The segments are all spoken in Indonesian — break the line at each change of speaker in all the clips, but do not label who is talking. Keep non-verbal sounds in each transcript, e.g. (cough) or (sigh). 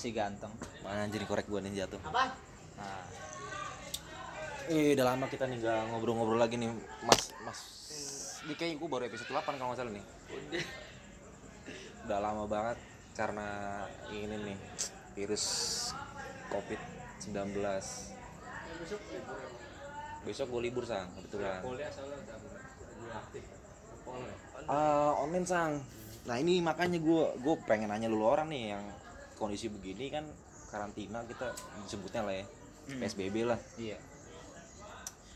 Masih ganteng.
Mana anjir korek gua nih jatuh.
Nah,
Eh, udah lama kita nih nggak ngobrol-ngobrol lagi nih, Mas. Mas. Ini kayaknya gua baru episode 8 kalau nggak salah nih. (laughs) Udah lama banget karena ini nih virus COVID-19. Besok gue libur sang, kebetulan. Ah, online sang. Nah ini makanya gue gue pengen nanya dulu orang nih yang kondisi begini kan karantina kita disebutnya lah ya PSBB lah.
iya.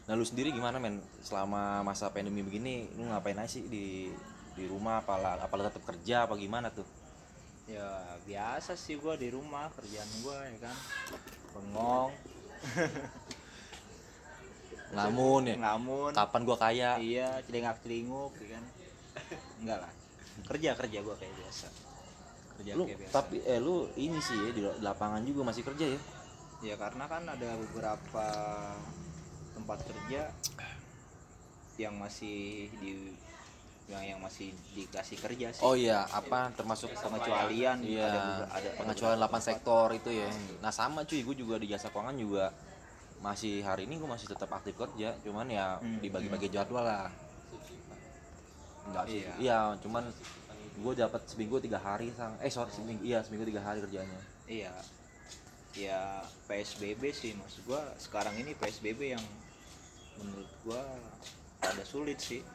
Nah lu sendiri gimana men selama masa pandemi begini lu ngapain aja sih di di rumah apalah apalah tetap kerja apa gimana tuh?
Ya biasa sih gua di rumah kerjaan gua ya kan. Bengong,
Namun ya
ngamun.
kapan gua kaya?
Iya, celengak celinguk ya kan. Enggak lah. Kerja kerja gua kayak biasa. Kerja
Lu
kayak biasa.
tapi eh lu ini sih ya di lapangan juga masih kerja ya?
ya karena kan ada beberapa tempat kerja yang masih di yang yang masih dikasih kerja sih.
Oh iya, apa termasuk
pengecualian
Iya,
ada ada
pengecualian 8 sektor itu ya. Nah sama cuy, gue juga di jasa keuangan juga masih hari ini gue masih tetap aktif kerja, cuman ya
Hmm,
dibagi-bagi jadwal lah. Enggak sih.
Iya.
Iya, cuman gue dapat seminggu tiga hari sang. Eh sorry seminggu, iya seminggu tiga hari kerjanya.
Iya. Ya PSBB sih maksud gua sekarang ini PSBB yang menurut gua ada sulit sih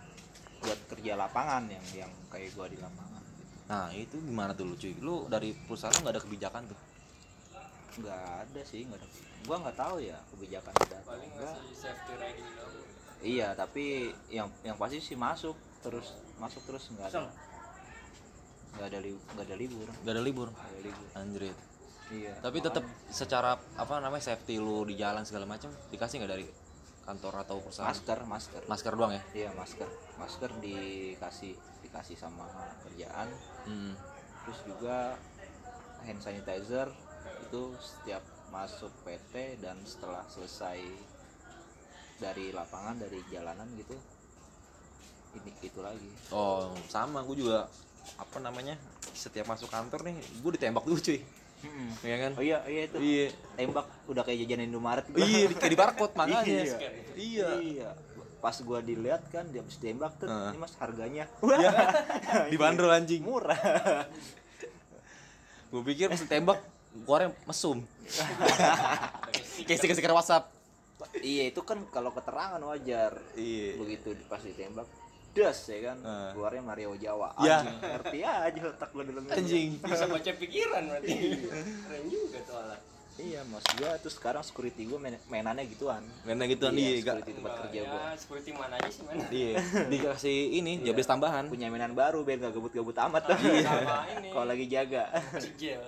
buat kerja lapangan yang yang kayak gua di lapangan gitu.
Nah itu gimana tuh lu cuy? Lu dari perusahaan lu nggak ada kebijakan tuh?
nggak ada sih nggak ada gua nggak tahu ya kebijakan ada atau enggak iya tapi yang yang pasti sih masuk terus masuk terus nggak ada nggak ada li- nggak ada libur
Gak ada libur.
nggak ada libur
Anjrit.
iya
Tapi tetap secara apa namanya safety lu di jalan segala macam dikasih nggak dari kantor atau perusahaan?
masker masker
Masker doang ya?
iya masker masker dikasih dikasih sama kerjaan
Hmm.
terus juga hand sanitizer itu setiap masuk PT dan setelah selesai dari lapangan dari jalanan gitu ini itu lagi
Oh sama, gue juga apa namanya setiap masuk kantor nih, gue ditembak dulu cuy, ya kan?
oh iya iya itu
Iya,
tembak udah kayak jajanan Indomaret gua.
iya di- kayak di barcode (laughs) makanya.
Iya.
Iya.
iya pas gua dilihat kan dia habis tembak tuh ini mas harganya (laughs) (laughs)
Dibanderol anjing.
murah
Gue pikir pas ditembak, keluarnya mesum. kayak stiker-stiker WhatsApp.
iya itu kan kalau keterangan wajar
Iya.
begitu pas ditembak das ya kan?
Heeh.
keluarnya Mario Jawa.
Ya.
anjing ngerti aja otak gua dalam
Anjing.
bisa baca pikiran berarti. Keren juga tuh alat
iya mas gua tuh sekarang security gua main mainannya gituan.
Karena gitu iya, gak.
security tempat kerja
ya
gua.
seperti mana aja sih mana?
Iya, dikasih ini jobdesk tambahan.
punya mainan baru biar gak gabut-gabut amat tuh.
Sama ini.
Kalau lagi jaga.
Cigel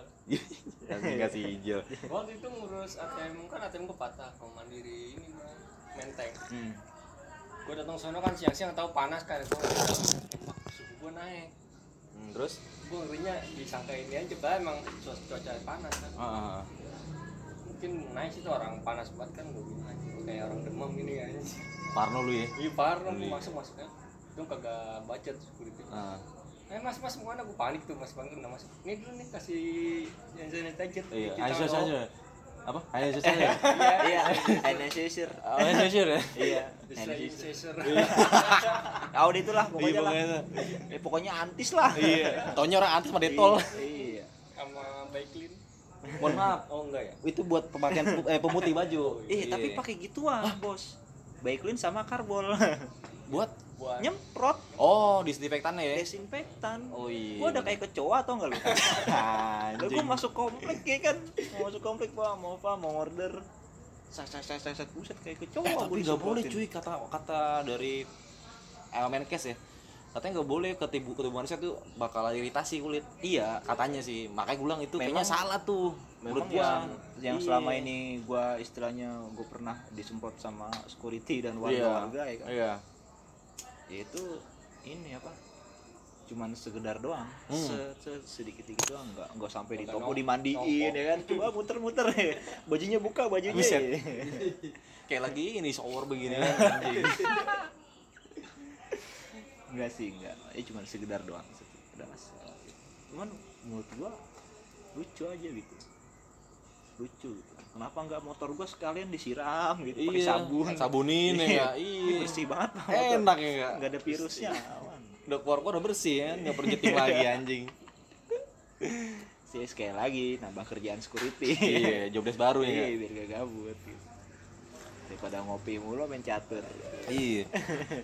Dikasih hijau.
waktu itu ngurus ATM kan ATM gue patah kalau mandiri ini gua menteng.
Hmm.
Gue datang sono kan siang-siang tahu panas kan. Itu suhu gue naik.
Hmm, terus?
gue ngerinya disangka ini aja bah emang cuaca panas kan.
Ah,
mungkin naik sih tuh orang panas banget kan gue bilang aja. Kayak orang demam gini kan
Parno lu ya.
iya parah gue
Iya.
masuk masuk kan. Itu kagak tuh security
Ah.
Eh mas mas mau gue panik tuh mas bangun mas ini dulu nih kasih yang sanitizer
Iya,
Cuci
ayo
tangan, (laughs)
saja.
oh.
Apa? Ayo saja.
iya analyzer
Ayo saja ya.
iya
Sanitizer.
ah udah itulah
Iya,
pokoknya lah
pokoknya.
eh, pokoknya antis lah
Iya. Taunya orang antis sama detol.
iya
sama Baiklin
Mohon maaf.
oh enggak ya
Itu buat pemakaian eh, pemutih baju.
eh
Iya.
tapi pakai gituan bos Baiklin sama karbol
buat
buat
nyemprot
Oh, disinfektannya ya.
desinfektan
Oh iya.
gua udah kayak kecoa atau enggak lu (laughs) Lalu gua masuk komplek ya kan mau masuk komplek pak mau apa mau order sat sat sat sat buset kayak kecoa
Eh, tapi nggak boleh cuy kata kata dari elemen case ya. Katanya nggak boleh ke tubuh ke tubuh manusia tuh bakal iritasi kulit.
iya
Katanya sih. Makanya gue bilang itu kayaknya
Memang-
salah tuh. Menurut gua.
yang yang
Iya.
selama ini gua istilahnya gua pernah disemprot sama security dan warga-warga ya kan
Iya.
Ya itu ini apa? Cuman sekedar doang.
Hmm.
Se- se- sedikit sedikit doang. Nggak nggak sampai di toko dimandiin ya kan? coba muter-muter bajunya buka bajunya.
Buset. (laughs) Kayak lagi ini shower begini. (laughs)
Enggak sih enggak ini cuman sekedar doang. Sekedar cuman menurut gua lucu aja gitu lucu gitu. kenapa nggak motor gua sekalian disiram gitu pakai sabun?
Sabunin ya iya.
Bersih banget. Pak, motor.
enak ya nggak
nggak ada virusnya aman.
Udah keluar keluar udah bersih kan nggak perlu nyeting lagi anjing.
Sih sekali lagi nambah kerjaan security.
Iya jobdesk baru ya
iya biar gak gabut gitu. daripada ngopi mulu main catur.
Iya.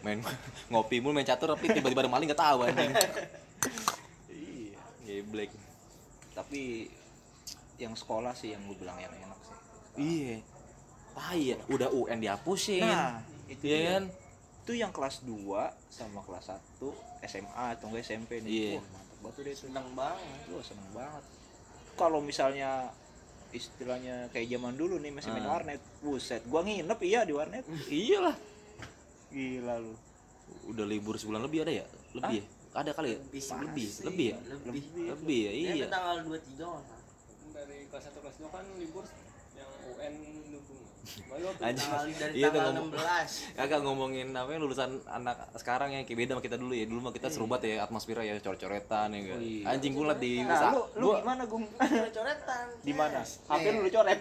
Main (laughs) ngopi mulu main catur tapi tiba-tiba ada maling nggak tahu anjing.
Iya.
Geblek.
Tapi yang sekolah sih yang gue bilang yang enak sih.
Iya. Tai ya udah UN dihapusin
nah itu
iya
dia.
kan?
Itu yang kelas 2 sama kelas 1 SMA atau enggak SMP nih.
Iya.
Wah, mantap banget. Deh
seneng banget.
Wah, seneng banget. Kalau misalnya istilahnya kayak zaman dulu nih masih main
Ah.
warnet. Buset gua nginep iya di warnet. (laughs)
Iyalah.
Gila lu.
Udah libur sebulan lebih ada ya? Lebih ya? Ada kali ya?
Lebih
lebih?
Pasti.
lebih ya?
Lebih.
lebih ya? Iya.
tanggal 23 nggak salah. Dari kelas 1 kelas 2 kan libur yang UN dukung
Anjing.
dari
Iya tuh
tanggal
ngomong-
16
Kagak ngomongin apa ya lulusan anak sekarang ya kayak beda sama kita dulu ya. Dulu mah kita seru banget ya atmosfernya ya coret-coretan ya kan.
iya.
Anjing gue liat di
nah lu lu
gua
gimana gung (laughs)
coretan
di mana. HP lu
Eh,
lu coret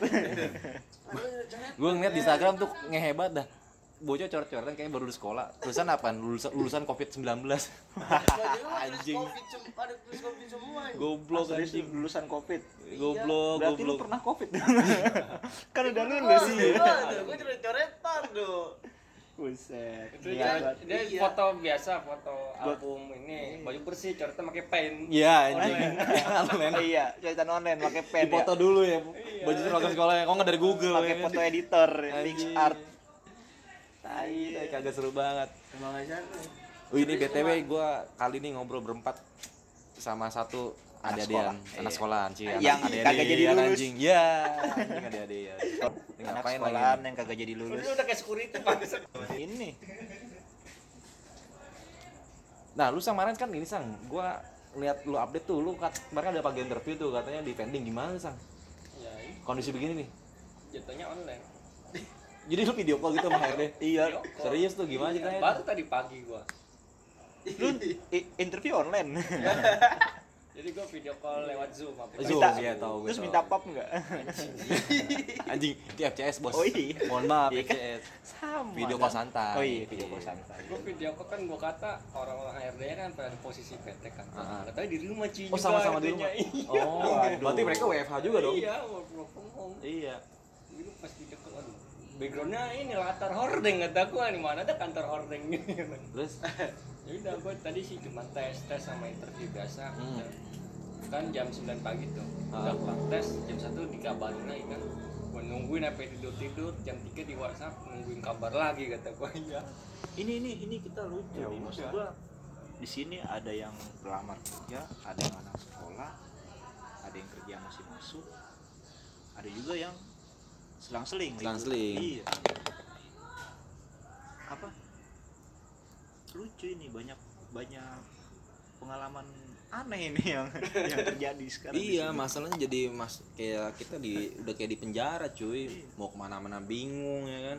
gua ngeliat di Instagram tuh ngehebat dah. Bocah coret-coretan kayak baru di sekolah. Lulusan apa? Lulusan (laughs) lulusan Covid-19. Anjing.
ada covid semua ini.
Goblok
sih
anjing.
lulusan covid
Goblok,
berarti lu
goblok.
pernah covid (laughs) kan udah lulus
gue coret coretan tuh
buset
itu
Niat
dia,
banget.
dia
Iya.
foto biasa foto album ini baju bersih coretan pakai pen
Iya anjing. (laughs) Online.
iya coretan online pakai pen
Di foto
ya.
dulu ya. Baju seragam sekolahnya. Kok nggak dari Google
pakai
ya
foto editor mix
Anjing.
art
Tai, tai, kagak seru banget.
emang aja
Oh ini BTW gua kali ini ngobrol berempat sama satu
Anak
ada
sekolah,
dia anak
iya.
sekolahan sih
Yang kagak jadi lulus.
anjing. Ya anjing ada ada ya
anak
ngapain
sekolahan
lagi?
yang kagak jadi lulus.
Lu udah kayak security pak. (laughs)
Ini.
Nah lu sang kemarin kan ini sang. Gua lihat lu update tuh lu kat kemarin ada pagi interview tuh katanya di pending. Gimana sang?
Ya ini
kondisi begini nih.
Jatuhnya online
jadi lu video call gitu sama HRD
iya.
Call.
serius tuh gimana ceritanya
baru tadi pagi gua.
Lu interview online? (laughs)
Jadi gua video call lewat zoom apa?
Zoom,
Minta-
iya, tahu,
terus minta pap nggak? (laughs)
Anjing di FCS bos.
Oh, iya.
mohon maaf
Iya kan?
FCS
sama
video
kan?
call santai.
Oh iya video call santai.
Gua video call kan gua kata orang-orang HRD kan pada posisi PT kan.
Ah.
katanya di rumah cuy
oh sama-sama di rumah. (laughs) Oh berarti mereka WFH juga dong?
Iya work from home.
Iya.
Dulu pas video backgroundnya ini latar hordeng kata gua di mana ada kantor hordeng
terus?
Ya udah gua tadi sih cuma tes tes sama interview biasa.
Hmm.
Kan jam 9 pagi tuh.
Ah.
udah pulang tes jam satu dikabarin lagi kan. Gua nungguin sampai tidur tidur jam 3 di WhatsApp nungguin kabar lagi kata gua. (laughs) Iya.
Ini ini ini kita lucu
Ya
nih. maksud di sini ada yang pelamar kerja ada yang anak sekolah ada yang kerja masih masuk ada juga yang selang-seling libur.
Selang-seling.
iya. Apa? Lucu ini banyak banyak pengalaman aneh ini yang (laughs) yang terjadi sekarang
iya masalahnya jadi mas kayak kita di udah kayak di penjara cuy. Mau ke mana-mana bingung ya kan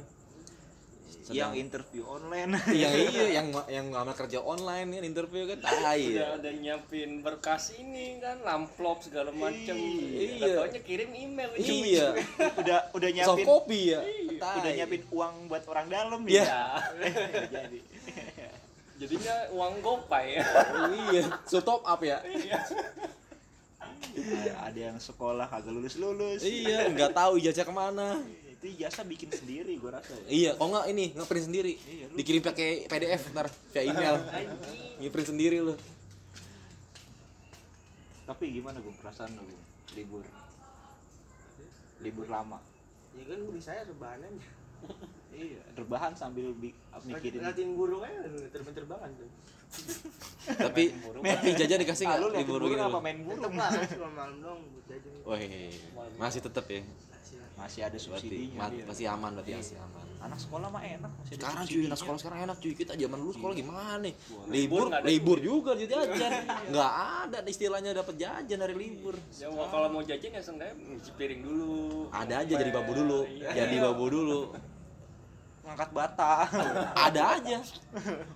yang
Sedang-
interview online. (laughs)
Yang (laughs) iya yang yang ngambil kerja online kan interview kan. Tai
udah
ya
ada nyiapin berkas ini kan amplop segala macam
Iya.
katanya kirim email
iya. (laughs)
udah udah
soft
nyiapin
copy ya? Tai.
udah nyiapin uang buat orang dalam
Iya.
ya?
Nggak jadi.
Jadinya uang gopay ya?
Iya. So top up ya?
Ada, ada yang sekolah kagak lulus lulus
iya nggak tahu ijazah ke mana
itu jasa bikin sendiri gua rasa ya.
iya kok nggak ini ngeprint sendiri.
Iya, lu-
dikirim pakai PDF ntar via email. Ngeprint sendiri lu.
Tapi gimana gue perasaan lu libur. Libur lama.
Ya kan beli saya rebahan aja.
Iya terbahan sambil bi- mikirin.
Ngeliatin burung aja terbang-terbangan tuh. (laughs)
Tapi tapi jajan dikasih
ah,
nggak? libur
burung
begini
apa main burung?
Tetep lah, cuma malam dong buat jajan.
Masih tetap ya
masih ada.
Berarti
dia.
masih aman berarti
Iya.
masih aman.
Anak sekolah mah enak masih
sekarang cuy anak sekolah sekarang enak cuy. Kita zaman dulu sekolah gimana nih?
Libur
libur
nggak ada
libur juga jadi jajan. (laughs) Nggak ada istilahnya dapat jajan dari libur.
Ya kalau mau jajan ya seenggaknya nyuci piring dulu.
Ada aja jadi babu dulu.
Iya.
jadi babu dulu.
Ngangkat bata (laughs)
ada aja.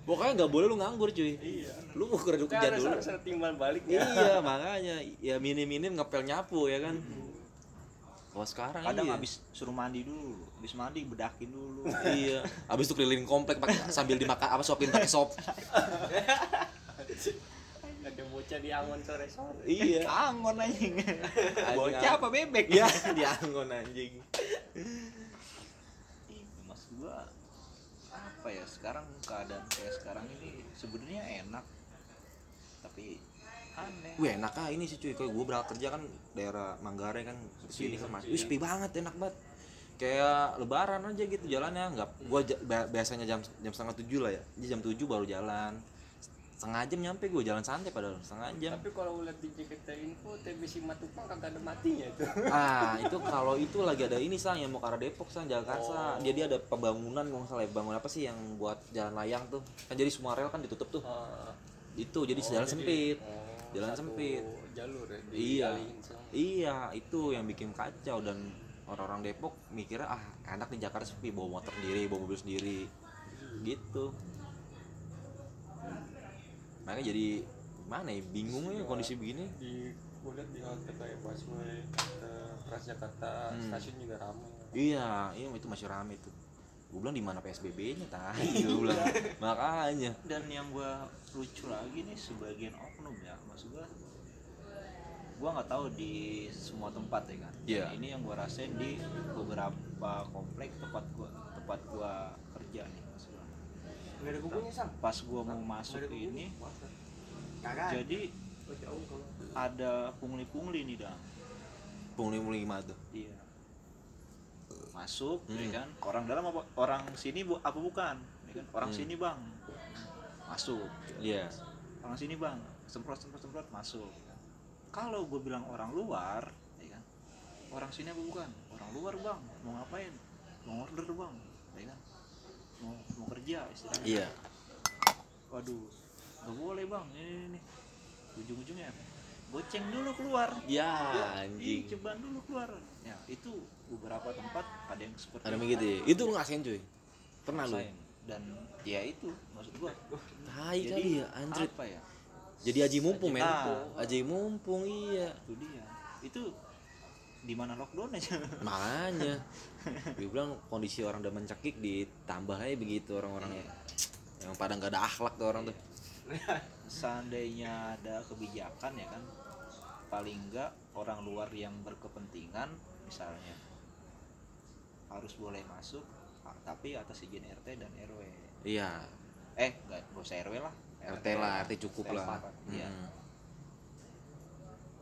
Pokoknya nggak boleh lu nganggur cuy.
Iya.
Lu mau kerja kerja dulu.
harus timbal baliknya
iya makanya. Ya minim minim ngepel nyapu ya kan kalau sekarang
kadang
iya.
habis suruh mandi dulu habis mandi bedakin dulu.
Iya. Habis itu keliling komplek pakai sambil dimakan apa sopin pakai sop.
Ada bocah di angon sore sore.
Iya.
Angon anjing. Bocah apa bebek?
Iya di anggon anjing.
Mas gua apa ya sekarang keadaan kayak sekarang ini sebenarnya enak aneh.
Wih enak ah ini sih cuy. Kayak gue berangkat kerja kan daerah Manggarai kan sini kan mas, Wih, sepi banget enak banget. Kayak lebaran aja gitu jalannya. Nggak gue biasanya jam jam setengah tujuh lah ya. Jadi jam tujuh baru jalan. Setengah jam nyampe gue jalan santai padahal setengah jam.
Tapi kalau lihat di Jakarta Info TBC Matupang kagak ada matinya itu. (laughs)
Ah itu kalau itu lagi ada ini sang yang mau ke arah Depok sang Jakarta dia dia ada pembangunan nggak salah ya, bangun apa sih yang buat jalan layang tuh. Kan jadi semua rel kan ditutup tuh.
Ah,
itu jadi
oh,
jalan
jadi-
sempit.
oh,
Jalan sempit.
jalur ya
Iya. Iya, itu yang bikin kacau dan orang-orang Depok mikirnya ah enak di Jakarta sepi bawa motor sendiri, bawa mobil sendiri. Gitu. Makanya jadi mana ya bingung ya kondisi begini.
di gue lihat di halte kayak busway halte Transjakarta
Hmm.
stasiun juga ramai
Iya, iya itu masih rame tuh. Gue bilang di mana PSBB-nya tadi (laughs) gue bilang. Makanya.
dan yang gua lucu lagi nih sebagian oknum ya. Maksud gua gua nggak tahu di semua tempat ya kan.
Iya.
ini yang gua rasain di beberapa komplek tempat gua tempat gua kerja nih maksud gua.
Nggak ada kukunya sang?
Pas gua mau masuk ini jadi ada pungli-pungli nih dang.
Pungli-pungli gimana tuh?
iya masuk
Hmm.
ya kan? Orang dalam apa orang sini bu apa bukan? Ya kan? Orang
Hmm.
sini bang. Masuk.
Iya.
orang sini bang. Semprot semprot semprot masuk. Kalau gue bilang orang luar ya kan? Orang sini apa bukan? Orang luar bang. Mau ngapain? Mau order bang. Ya kan? Mau mau kerja istilahnya.
Iya.
waduh nggak boleh bang. Ini, ini, ini. ujung-ujungnya. Goceng dulu keluar.
Ya
Ih,
anjing.
ceban dulu keluar ya itu beberapa tempat ada yang seperti
Ada begitu ya. Itu lu ngasihin cuy. Pernah lu?
Dan ya itu maksud gua
Tai kali ya, anjir.
apa ya
Jadi aji mumpung men. Aji mumpung iya.
itu dia itu di mana lockdown aja
Makanya (laughs) Gue bilang kondisi orang udah mencekik ditambah aja begitu orang-orang yang pada nggak ada akhlak tuh orang tuh.
seandainya ada kebijakan ya kan paling enggak orang luar yang berkepentingan misalnya harus boleh masuk a- tapi atas izin RT dan RW
Iya,
eh enggak enggak usah RW lah
RT lah, RT cukup lah.
iya.
Hmm.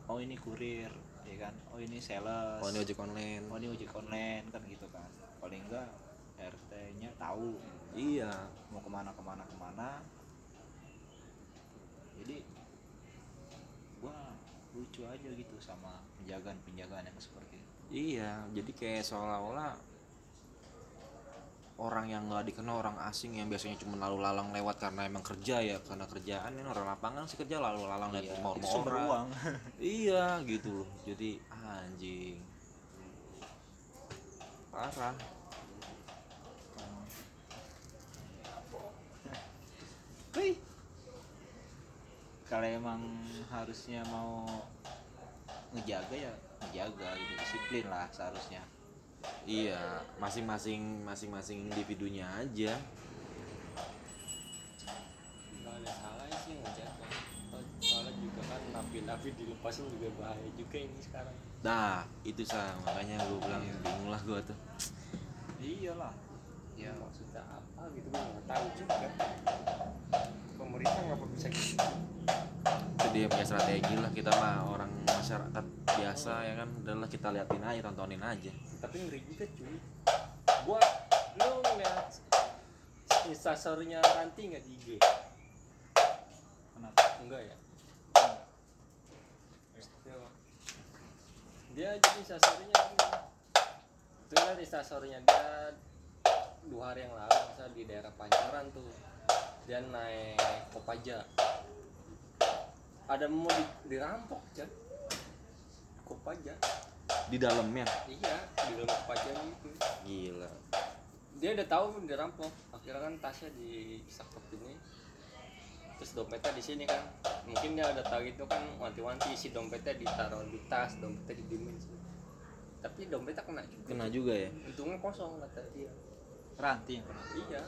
oh ini kurir ya kan oh ini sales
Oh ini ojek online.
oh ini ojek online kan gitu kan paling enggak RT nya tahu
Iya.
mau ke mana ke mana ke mana jadi gua lucu aja gitu sama penjagaan penjagaan yang seperti itu.
Iya, jadi kayak seolah-olah orang yang nggak dikenal orang asing yang biasanya cuma lalu lalang lewat karena emang kerja ya karena kerjaan ini orang lapangan sih kerja lalu lalang
Iya,
mau orang
uang
iya gitu loh. Jadi anjing. Parah.
Hei. Kalau emang harusnya mau ngejaga ya ngejaga gitu disiplin lah seharusnya.
Iya masing-masing masing-masing individunya aja.
Nggak ada salah sih ngejaga. Soalnya juga kan napi-napi dilepasin juga bahaya juga ini sekarang.
Nah itu sah makanya gue bilang bingung lah gue tuh.
Iyalah. Ya
maksudnya apa gitu gue nggak tahu juga. Pemerintah ngapa bisa gitu
itu dia punya strategi lah kita mah orang masyarakat biasa ya kan? Adalah kita liatin aja tontonin aja.
Tapi ngeri juga cuy. Gua lu ngeliat instastorynya Ranti nggak di IG?
Kenapa?
Enggak ya? Dia jadi instastorynya gini. Itu kan instastorynya dia dua hari yang lalu misalnya di daerah Pancoran tuh. Dia naik Kopaja ada mau di, dirampok Cak. Kopaja
di dalamnya?
Iya di dalam Kopaja gitu.
Gila.
Dia udah tahu dirampok. Akhirnya kan tasnya di sakop ini terus dompetnya di sini kan. Mungkin dia udah tahu itu kan wanti-wanti si dompetnya ditaruh di tas dompetnya didiemin sini tapi dompetnya kena juga.
Kena juga ya?
Untungnya kosong kata dia.
Ranti yang kena.
Iya.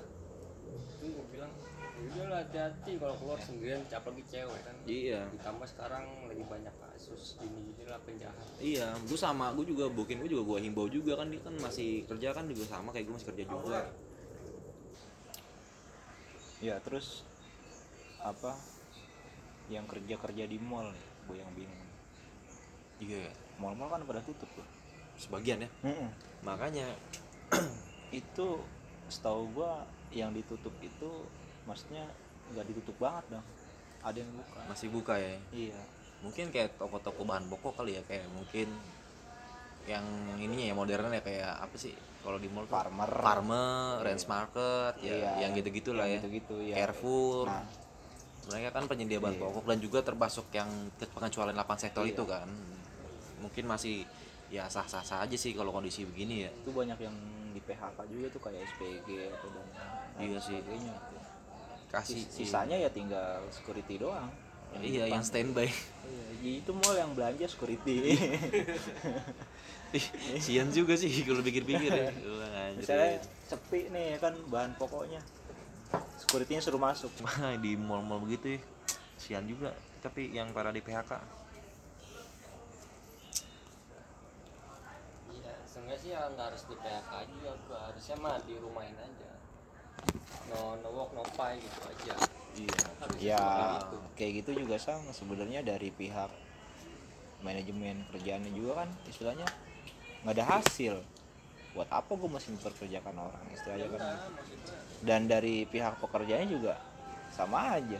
Itu gue bilang "Ya udah lah hati-hati kalau keluar sendirian cap lagi cewek kan.
Iya.
Ditambah sekarang lagi banyak kasus gini gini lah penjahat.
Iya gue sama gue juga bukin gue juga gue himbau juga kan dia kan masih kerja kan juga sama kayak gue masih kerja juga.
Ya terus apa? Yang kerja kerja di mall nih gue yang bingung.
Iya. Ya
mall-mall kan pada tutup tuh.
Sebagian ya? Makanya (clears throat)
itu setahu gua yang ditutup itu maksudnya nggak ditutup banget dong ada yang buka
masih buka ya
iya
mungkin kayak toko-toko bahan pokok kali ya kayak mungkin yang ininya ya modern ya kayak apa sih kalau di mall
farmer
Farmer, Range Market, ya,
Iya.
yang gitu-gitu lah ya.
gitu ya
Carrefour.
Nah.
Mereka kan penyedia bahan
Iya.
pokok dan juga termasuk yang pengecualian 8 sektor
Iya.
itu kan. Mungkin masih ya sah-sah saja sih kalau kondisi begini ya.
itu banyak yang di PHK juga tuh kayak SPG atau dan
Iya sih.
sebagainya.
Kasih
Sis- sisanya ya tinggal security doang.
Iya, yang standby.
Iya, ya itu mall yang belanja security. (laughs)
Ih, Sian juga sih kalau pikir-pikir ya. (laughs)
Misalnya sepi nih ya kan bahan pokoknya. Securitynya suruh masuk. (laughs)
Di mall-mall begitu ya. Sian juga. Tapi yang para di PHK.
iya seenggaknya sih ya nggak harus di PHK juga. Harusnya mah di rumahin aja no no work no pay gitu aja
Iya.
Harusnya
ya
seperti itu.
kayak gitu juga sama sebenarnya dari pihak manajemen kerjaannya juga kan istilahnya nggak ada hasil buat apa gue masih memperkerjakan orang istilahnya kan
Nah, maksudnya
dan dari pihak pekerjaannya juga sama aja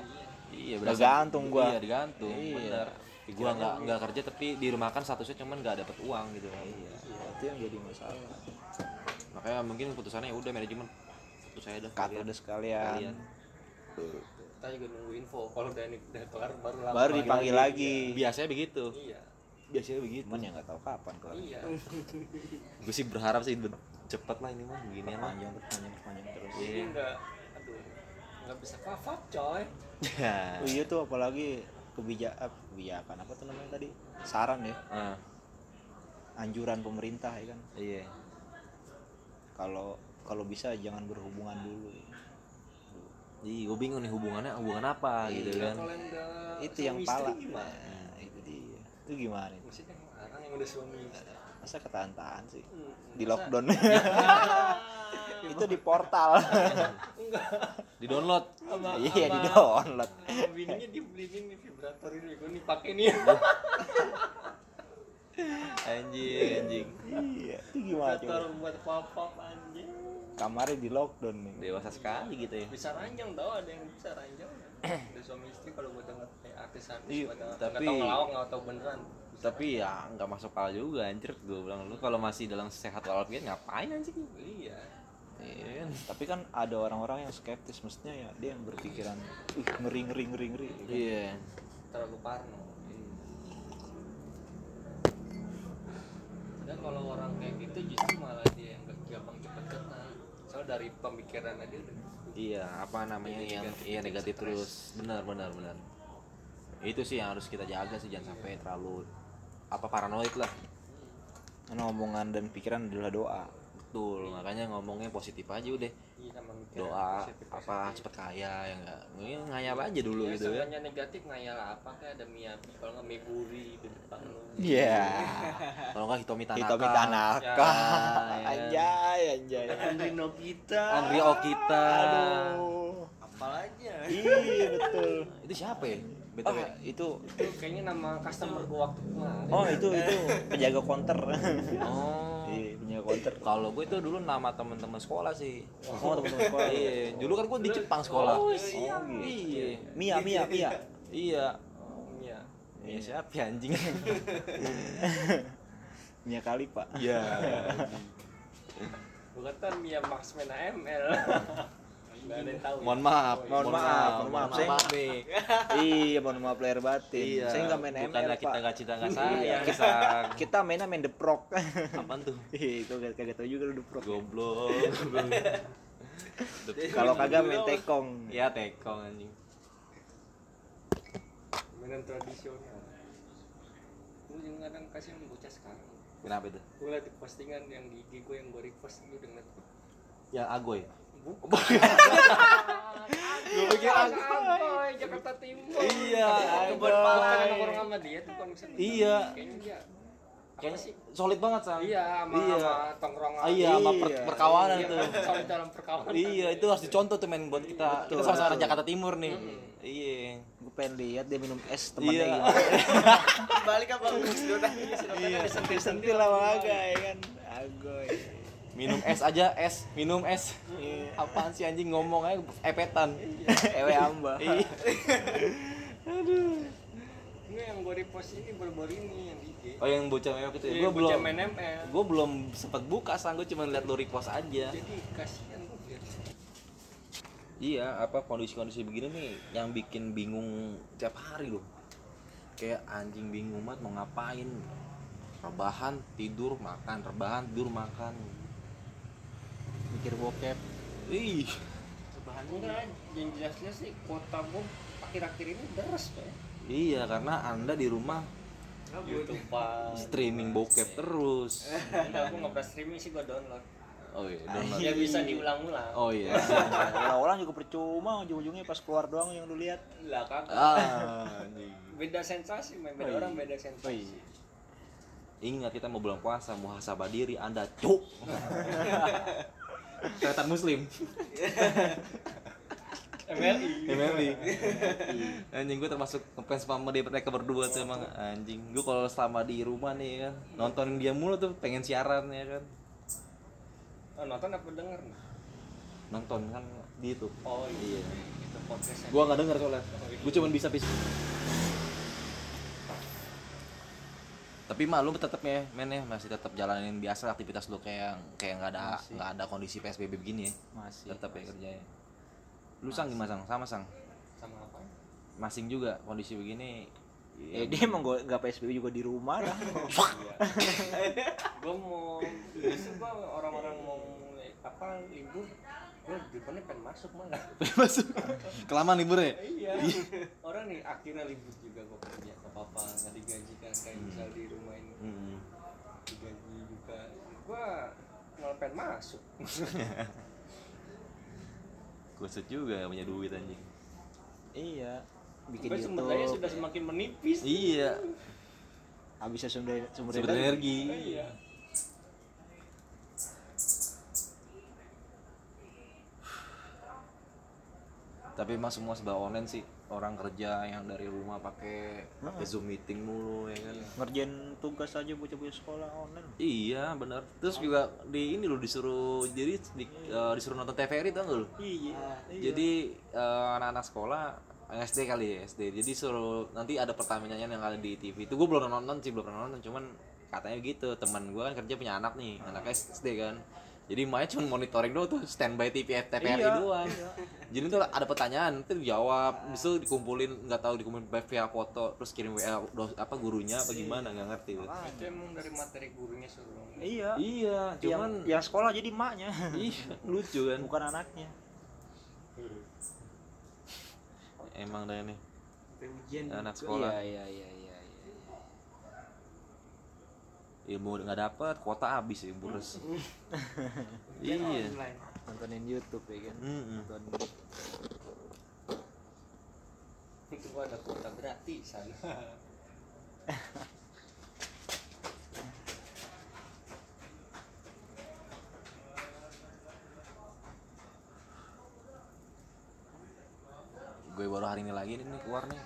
Iya,
Tergantung gua.
Iya, digantung.
Iya.
Bener. Gua nggak nggak kerja tapi dirumahkan statusnya cuman nggak dapat uang gitu kan.
iya itu yang jadi masalah
Makanya mungkin putusannya ya udah manajemen saya dah.
cut
kalian.
udah sekalian
Kalian.
kita juga nunggu info kalau udah ini udah kelar baru
baru dipanggil lagi
Biasanya begitu.
iya
Biasanya begitu.
cuman ya nggak tahu kapan kelar
iya
Gue sih berharap sih cepet lah ini mah beginian mah.
panjang panjang panjang terus
Iya.
nggak aduh nggak bisa kafat coy
Ya.
oh, iya tuh apalagi kebijakan kebijakan apa tuh namanya tadi saran ya
Ah,
anjuran pemerintah ya kan
iya.
kalau kalau bisa jangan berhubungan dulu.
Jadi gue bingung nih hubungannya hubungan apa gitu
Iya.
kan.
itu yang pala.
gimana?
Nah, itu dia. Itu gimana? Itu
maksudnya orang yang udah suami. Istri
masa ketahan-tahan sih?
Hmm,
di
masa-
lockdown. (laughs) (laughs) Itu di portal. (laughs)
Di download.
iya di download
bininya dibeliin ini vibrator ini gue nih pakai nih
Anjing, anjing.
iya itu gimana coba
buat papa anjing
kamarnya di lockdown nih
Dewasa sekali gitu ya.
bisa ranjang tau ada yang bisa ranjang ada suami istri kalau buat denger kayak artis-artis
Iya,
buat denger
tapi-
nggak tahu ngelawak nggak tahu beneran
Tapi ya nggak masuk akal juga anjir gue bilang lu kalau masih dalam sehat walafiat ngapain anjing?
iya
Iya kan?
tapi kan ada orang-orang yang skeptis mestinya ya dia yang berpikiran ih ngeri ngeri ngeri ngeri
Iya.
terlalu parno dan kalau orang kayak gitu justru malah dia yang gampang cepet kena soal dari pemikiran aja udah
Iya, apa namanya yang
negatif,
iya negatif terus. Benar, benar, benar. Itu sih yang harus kita jaga sih jangan sampai terlalu apa paranoid lah.
karena omongan dan pikiran adalah doa
Betul, makanya ngomongnya positif aja udah.
Iya sama mikir
Doa
positif,
apa
positif.
cepet kaya ya enggak. Mungkin ngayal aja dulu
ya,
gitu ya.
negatif ngayal apa kayak ada miyabi kalau nggak miburi di depan lu
iya
Kalau enggak Hitomi Tanaka.
Hitomi Tanaka
Ya,
anjay anjay
Andrino kita
Andri Okita.
aduh
apalanya
iya betul
Itu siapa ya?
oh,
BTW.
itu
itu kayaknya nama customer gua waktu kemarin
oh itu itu penjaga counter
Oh.
Iya counter
Kalau gue itu dulu nama teman-teman sekolah sih.
oh teman-teman sekolah
Iya, dulu kan gue di Jepang sekolah.
Oh,
siap.
Iya.
Mia Mia Mia
Iya.
iya
Iya siapa ya anjing? (laughs)
Mia kali pak
Iya. (laughs)
bukan kan Mia Maxman AML (laughs) tahu
mohon maaf
mohon maaf. mohon maaf. Saya
maaf nih
iya mohon maaf player batin.
Iya.
Saya nggak main ML
kita
pak.
nggak cinta nggak
Iya,
sayang.
Kita kita mainnya main the prok.
Apaan tuh? (laughs)
Ih, itu kagak tahu juga lu the prok.
Goblok. (laughs)
Kalau kagak main tekong.
Ya tekong anjing.
Mainan tradisional. Gue juga kadang kasih bocah sekarang.
Kenapa itu?
Gue liat postingan yang di IG gue yang gue repost gue udah ngeliat.
Ya agoy (laughs)
gue pikir Agoy Jakarta Timur.
Iya,
kebun pala kan nongkrong sama dia tuh kalau misalnya
Iya.
kayaknya dia.
Kayaknya
sih?
solid banget sang
iya sama
Iya.
sama tongkrongan
Ah, iya sama per-
Iya.
perkawanan
Iya,
itu
solid dalam perkawanan.
Iya itu harus dicontoh tuh men buat kita. Kita sama-sama orang Jakarta Timur nih. Iya.
Gue pengen lihat dia minum es temannya
Iya.
gimana (laughs)
balik apa sudah
Iya.
sentil lah agak ya kan? Agoy
minum es aja es. Minum es.
Iya.
apaan sih anjing? Ngomong aja epetan.
Ewe amba
iya. (laughs)
Ini yang gue repost ini baru-baru ini yang di IG.
Oh yang bocah mewek itu ya?
Iya,
gue belum gue belum sempet buka sang. Gue cuma liat lu repost aja.
Jadi kasihan gue
iya apa kondisi-kondisi begini nih yang bikin bingung tiap hari loh. Kayak anjing bingung banget mau ngapain. Rebahan tidur makan rebahan tidur makan
mikir bokep.
Ih.
Enggak yang jelas-jelas sih kota gue akhir-akhir ini deres pak
iya karena anda di rumah
YouTube
streaming bokep terus.
Enggak gue nggak pernah streaming sih gue download.
Oh iya download.
ya bisa diulang-ulang.
Oh iya. (laughs)
Orang juga percuma ujung-ujungnya pas keluar doang yang lu lihat.
Lah kagak.
Ah anjing.
Beda sensasi main beda
Oh, iya.
orang beda sensasi.
Ingat kita mau bulan puasa muhasabah diri anda cuk (laughs) kelihatan muslim.
MLI
MLI (laughs) anjing gue termasuk ngefans sama dia mereka berdua tuh emang. Anjing gue kalau selama di rumah nih kan nontonin dia mulu tuh pengen siaran ya kan.
Oh, nonton apa denger?
Nonton kan di YouTube.
Oh
iya.
Itu podcastnya
gue nggak denger soalnya. Gue cuma bisa pis tapi mah lu tetap ya men ya masih tetap jalanin biasa aktivitas lu kayak kayak nggak ada nggak ada kondisi psbb begini ya.
Masih
tetap ya kerjanya. Lu sang gimana sang? Sama sang?
Sama apa?
Masing juga kondisi begini.
Ya dia emang nggak psbb juga di rumah dah (laughs)
gue mau justru gue orang-orang mau apa libur gue depannya pengen masuk malah
masuk? (laughs) Kelamaan libur ya?
Iya. Orang nih akhirnya libur juga gue kerja gak apa-apa nggak digaji kan kayak misal di rumah ini.
Hmm.
digaji juga. Gue malah pengen masuk. (laughs)
Kusut juga punya duit anjing.
Iya. Bikin
Tapi sumber daya sudah semakin menipis.
Iya.
Habisnya sumber sumber,
sumber energi.
Iya
tapi emang semua serba online sih. Orang kerja yang dari rumah pakai pakai zoom meeting mulu ya kan?
Ngerjain tugas aja bocah-bocah sekolah online.
Iya benar terus juga di ini lo disuruh jadi di- eh, disuruh nonton TVRI tau gak lu?
Iya
jadi eh, anak-anak sekolah SD kali ya SD. Jadi suruh nanti ada pertamanya yang ada di TV itu gue belum nonton sih belum pernah nonton. Cuman katanya gitu teman gue kan kerja punya anak nih anak SD kan jadi makanya cuma monitoring doang tuh standby TV TVRI
Iya,
doang. jadi tuh ada pertanyaan itu dijawab. Bisa dikumpulin nggak tahu dikumpulin by via foto terus kirim WA dos- apa gurunya apa gimana nggak ngerti
itu emang dari materi gurunya suruh
iya.
Iya
yang,
cuman
yang sekolah jadi maknya (laughs)
iya lucu kan.
Bukan anaknya.
Emang dah ini
ujian
anak sekolah.
Iya iya iya iya
ilmu nggak dapat kuota habis ya bures (laughs) iya.
Nontonin YouTube ya kan?
Mm-mm.
nonton
itu gua ada kuota gratisan (laughs)
gue baru hari ini lagi nih keluar nih.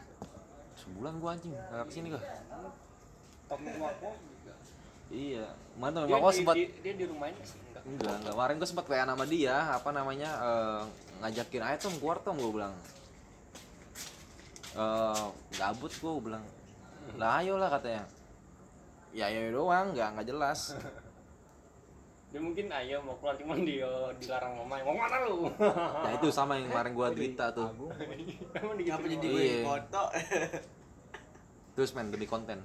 Sebulan gue anjing. Nggak ke
sini gue juga
iya. Mana
dia,
memang kok
di,
sempat
di, dia di rumahnya sih? Enggak
enggak enggak. Kemarin gue sempat WA nama dia apa namanya eh, ngajakin ayo tom keluar tom gue bilang. Eh gabut gue bilang. Lah ayo lah katanya. Ya ya doang nggak nggak jelas.
Dia (laughs) mungkin ayo mau keluar cuman dia dilarang mama mau mana lu?
Ya (laughs) itu sama yang kemarin gua cerita tuh. (laughs)
emang
jadi gue
Iya.
foto?
terus main demi konten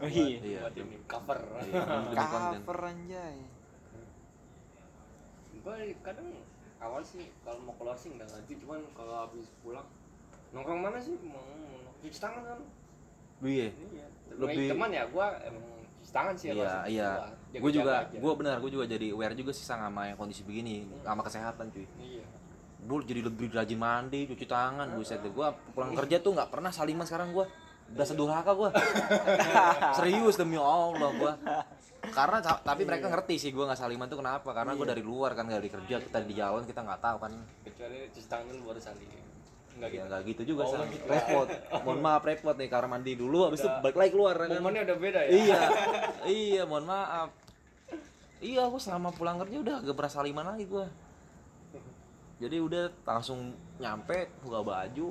oh iya.
iya
buat ini cover.
Iya, (laughs) demi konten
cover anjay.
Gue kadang awal sih kalau mau keluar sih nggak ngerti cuman kalau habis pulang nongkrong mana sih? Mau mau cuci tangan kan?
Iya.
Iya.
Lebih-
teman ya gue emang cuci tangan sih
iya iya. gue juga gue benar gue juga jadi aware juga sih sama yang kondisi begini sama kesehatan cuy.
Iya.
Gue jadi lebih rajin mandi cuci tangan buset deh. Gue pulang kerja tuh nggak pernah saliman sekarang gue berasa durhaka gue (laughs) serius demi allah gue karena ta- tapi mereka ngerti sih gue nggak saliman tuh kenapa. Karena gue dari luar kan dari kerja kita di jalan kita nggak tahu kan.
Kecuali cuci tangan dulu baru saling nggak
ya
gitu.
nggak gitu juga
Oh, gitu.
repot. Mohon maaf repot nih karena mandi dulu habis itu
Udah.
balik lagi keluar kan?
Momennya udah beda ya?
Iya. Iya mohon maaf. Iya gue selama pulang kerja udah gak pernah saliman lagi gue jadi udah langsung nyampe buka baju.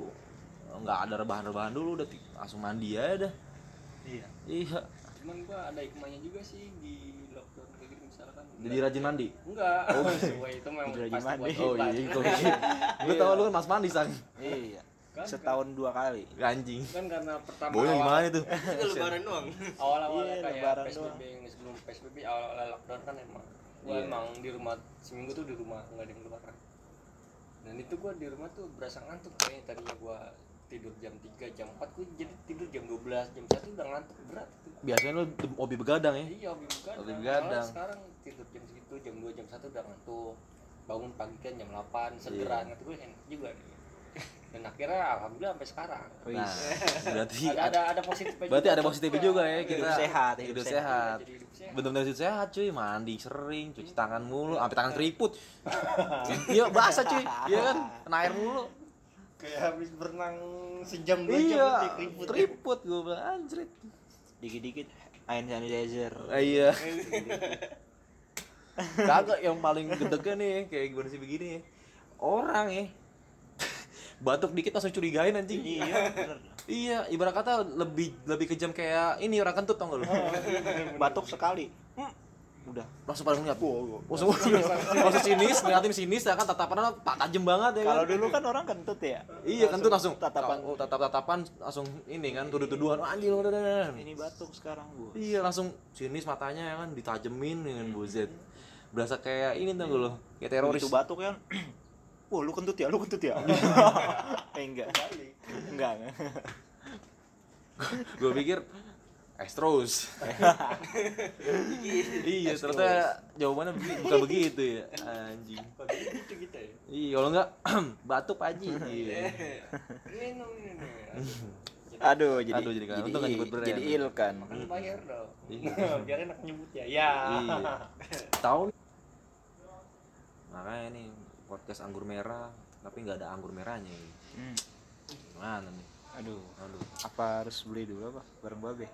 Nggak ada rebahan-rebahan dulu udah langsung mandi aja dah.
Iya.
iya.
Cuman gue ada hikmahnya juga sih di lockdown kayak gitu misalkan.
Jadi rajin mandi?
Enggak. Oh (laughs) sesuai itu memang
Jadi rajin
pasti
mandi.
buat
oh iya itu gue tau lu kan mas mandi sang.
Iya.
Kan,
setahun dua kali.
Anjing.
Kan karena pertama
baunya
awal-
gimana tuh
Itu (laughs) lebaran doang.
awal-awal
Iya,
kayak
lebaran
PSBB
doang.
yang sebelum PSBB awal-awal lockdown kan emang. Gua
Iya.
emang di rumah seminggu tuh di rumah nggak ada yang keluar kan dan itu gua di rumah tuh berasa ngantuk kayaknya tadinya gua tidur jam 3 jam 4 gua jadi tidur jam 12 jam 1 udah ngantuk berat tuh
biasanya lu hobi begadang ya?
Iya hobi begadang.
Hobi begadang.
Sekarang tidur jam segitu jam 2 jam 1 udah ngantuk. Bangun pagi kan jam 8 segeran
Iya.
itu gue enak juga nih. (laughs) Dan akhirnya alhamdulillah sampai sekarang.
Nah berarti (laughs)
ada ada ada positifnya
berarti
juga
ada positifnya
gua.
juga ya kita
Hidup sehat,
hidup,
hidup
sehat.
sehat.
bener-bener hidup sehat cuy. Mandi sering cuci tangan mulu sampai tangan (laughs) keriput. Iya basah cuy. Iya kan? Kena air mulu
kayak habis berenang sejam dua jam
iya
udah keriput.
keriput gue bilang anjrit.
Dikit-dikit hand sanitizer.
Ah, iya. (laughs) Kagak yang paling gedegnya nih kayak gimana sih begini. Ya orang ya (laughs) batuk dikit langsung curigain anjing.
Iya bener.
Iya ibarat kata lebih lebih kejam kayak ini orang kentut tau gak lu?
Batuk sekali udah
langsung pada ngeliat. Langsung langsung sinis ngeliatin sinis ya kan tatapannya tak tajem banget ya kan?
Kalau dulu kan orang kentut ya?
Iya kentut langsung
tatapan.
Oh, tatap tatapan langsung ini kan tuduh tuduhan oh, anjing udah udah
ini batuk sekarang bu.
Iya langsung sinis matanya ya kan ditajemin dengan buzet berasa kayak ini tuh lo kayak teroris.
Begitu batuk kan. (clears throat) Wah lu kentut ya, lu kentut ya? (laughs) Eh enggak. Enggak. Enggak.
gue pikir Astros iya ternyata jawabannya bukan begitu ya anjing.
Gitu gitu ya?
Iya kalau enggak (clears throat) batuk Pak Haji. Iya.
Minum ini
Aduh jadi
Aduh, jadi kan,
jadi,
untung nggak nyebut brand.
jadi il kan.
Makan bayar dong.
Iya. (laughs)
biar enak nyebut ya. Ya.
Iya. Tahu makanya nih podcast anggur merah tapi nggak ada anggur merahnya ini.
Hmm.
gimana nih?
Aduh.
Aduh.
Apa harus beli dulu apa? Bareng babe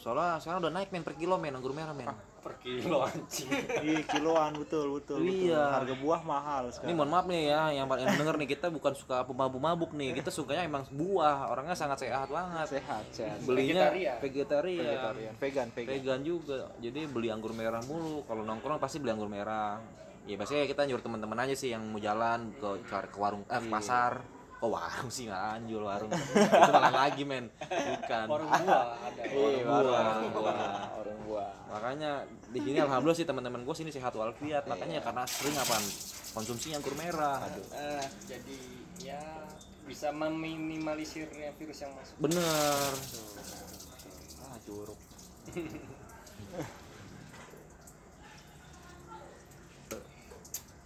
soalnya sekarang udah naik men per kilo men anggur merah men.
Per kilo anjing. (laughs)
Iya kiloan betul betul, betul.
Iya.
Harga buah mahal
ini
sekarang
mohon maaf nih ya yang paling denger nih kita bukan suka pemabuk-mabuk nih. Kita sukanya emang buah orangnya sangat sehat banget.
Sehat sehat
belinya
Vegetarian.
vegetarian,
Vegetarian Vegan vegan.
Vegan juga. Jadi beli anggur merah mulu. Kalau nongkrong pasti beli anggur merah. Ya biasanya kita nyuruh teman-teman aja sih yang mau jalan ke cari ke warung eh ke pasar ke warung sih nggak anjul warung. Itu malah lagi men. Bukan.
Warung buah ada.
Iya,
Warung buah.
warung
makanya di sini alhamdulillah sih teman-teman gue sini sehat walafiat. Makanya karena sering apa konsumsi anggur merah.
Eh, jadi ya bisa meminimalisir ya virus yang masuk.
Bener.
Ah curug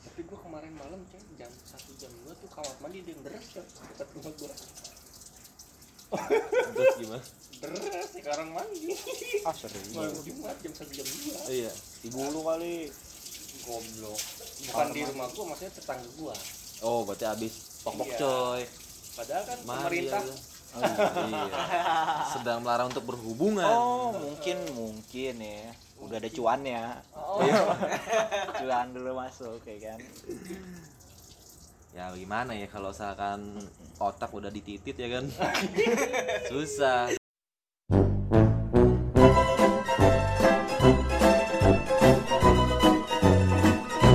tapi gua kemarin malam ceng jam dua tuh kamar mandi yang deres kan dekat rumah gua.
Terus gimana?
Deres sekarang mandi.
Ah serius?
Malam jumat jam satu jam dua.
Iya
Ibu lu kali.
Goblok. Bukan di rumah gua maksudnya tetangga gua.
Oh berarti habis pok pok
Iya.
coy.
Padahal kan
Mari,
pemerintah.
ya. iya. sedang melarang untuk berhubungan.
Oh mungkin mungkin ya. Udah ada cuannya.
Oh,
Cuan dulu masuk ya kan
ya gimana ya kalau misalkan otak udah dititit ya kan? (laughs) Susah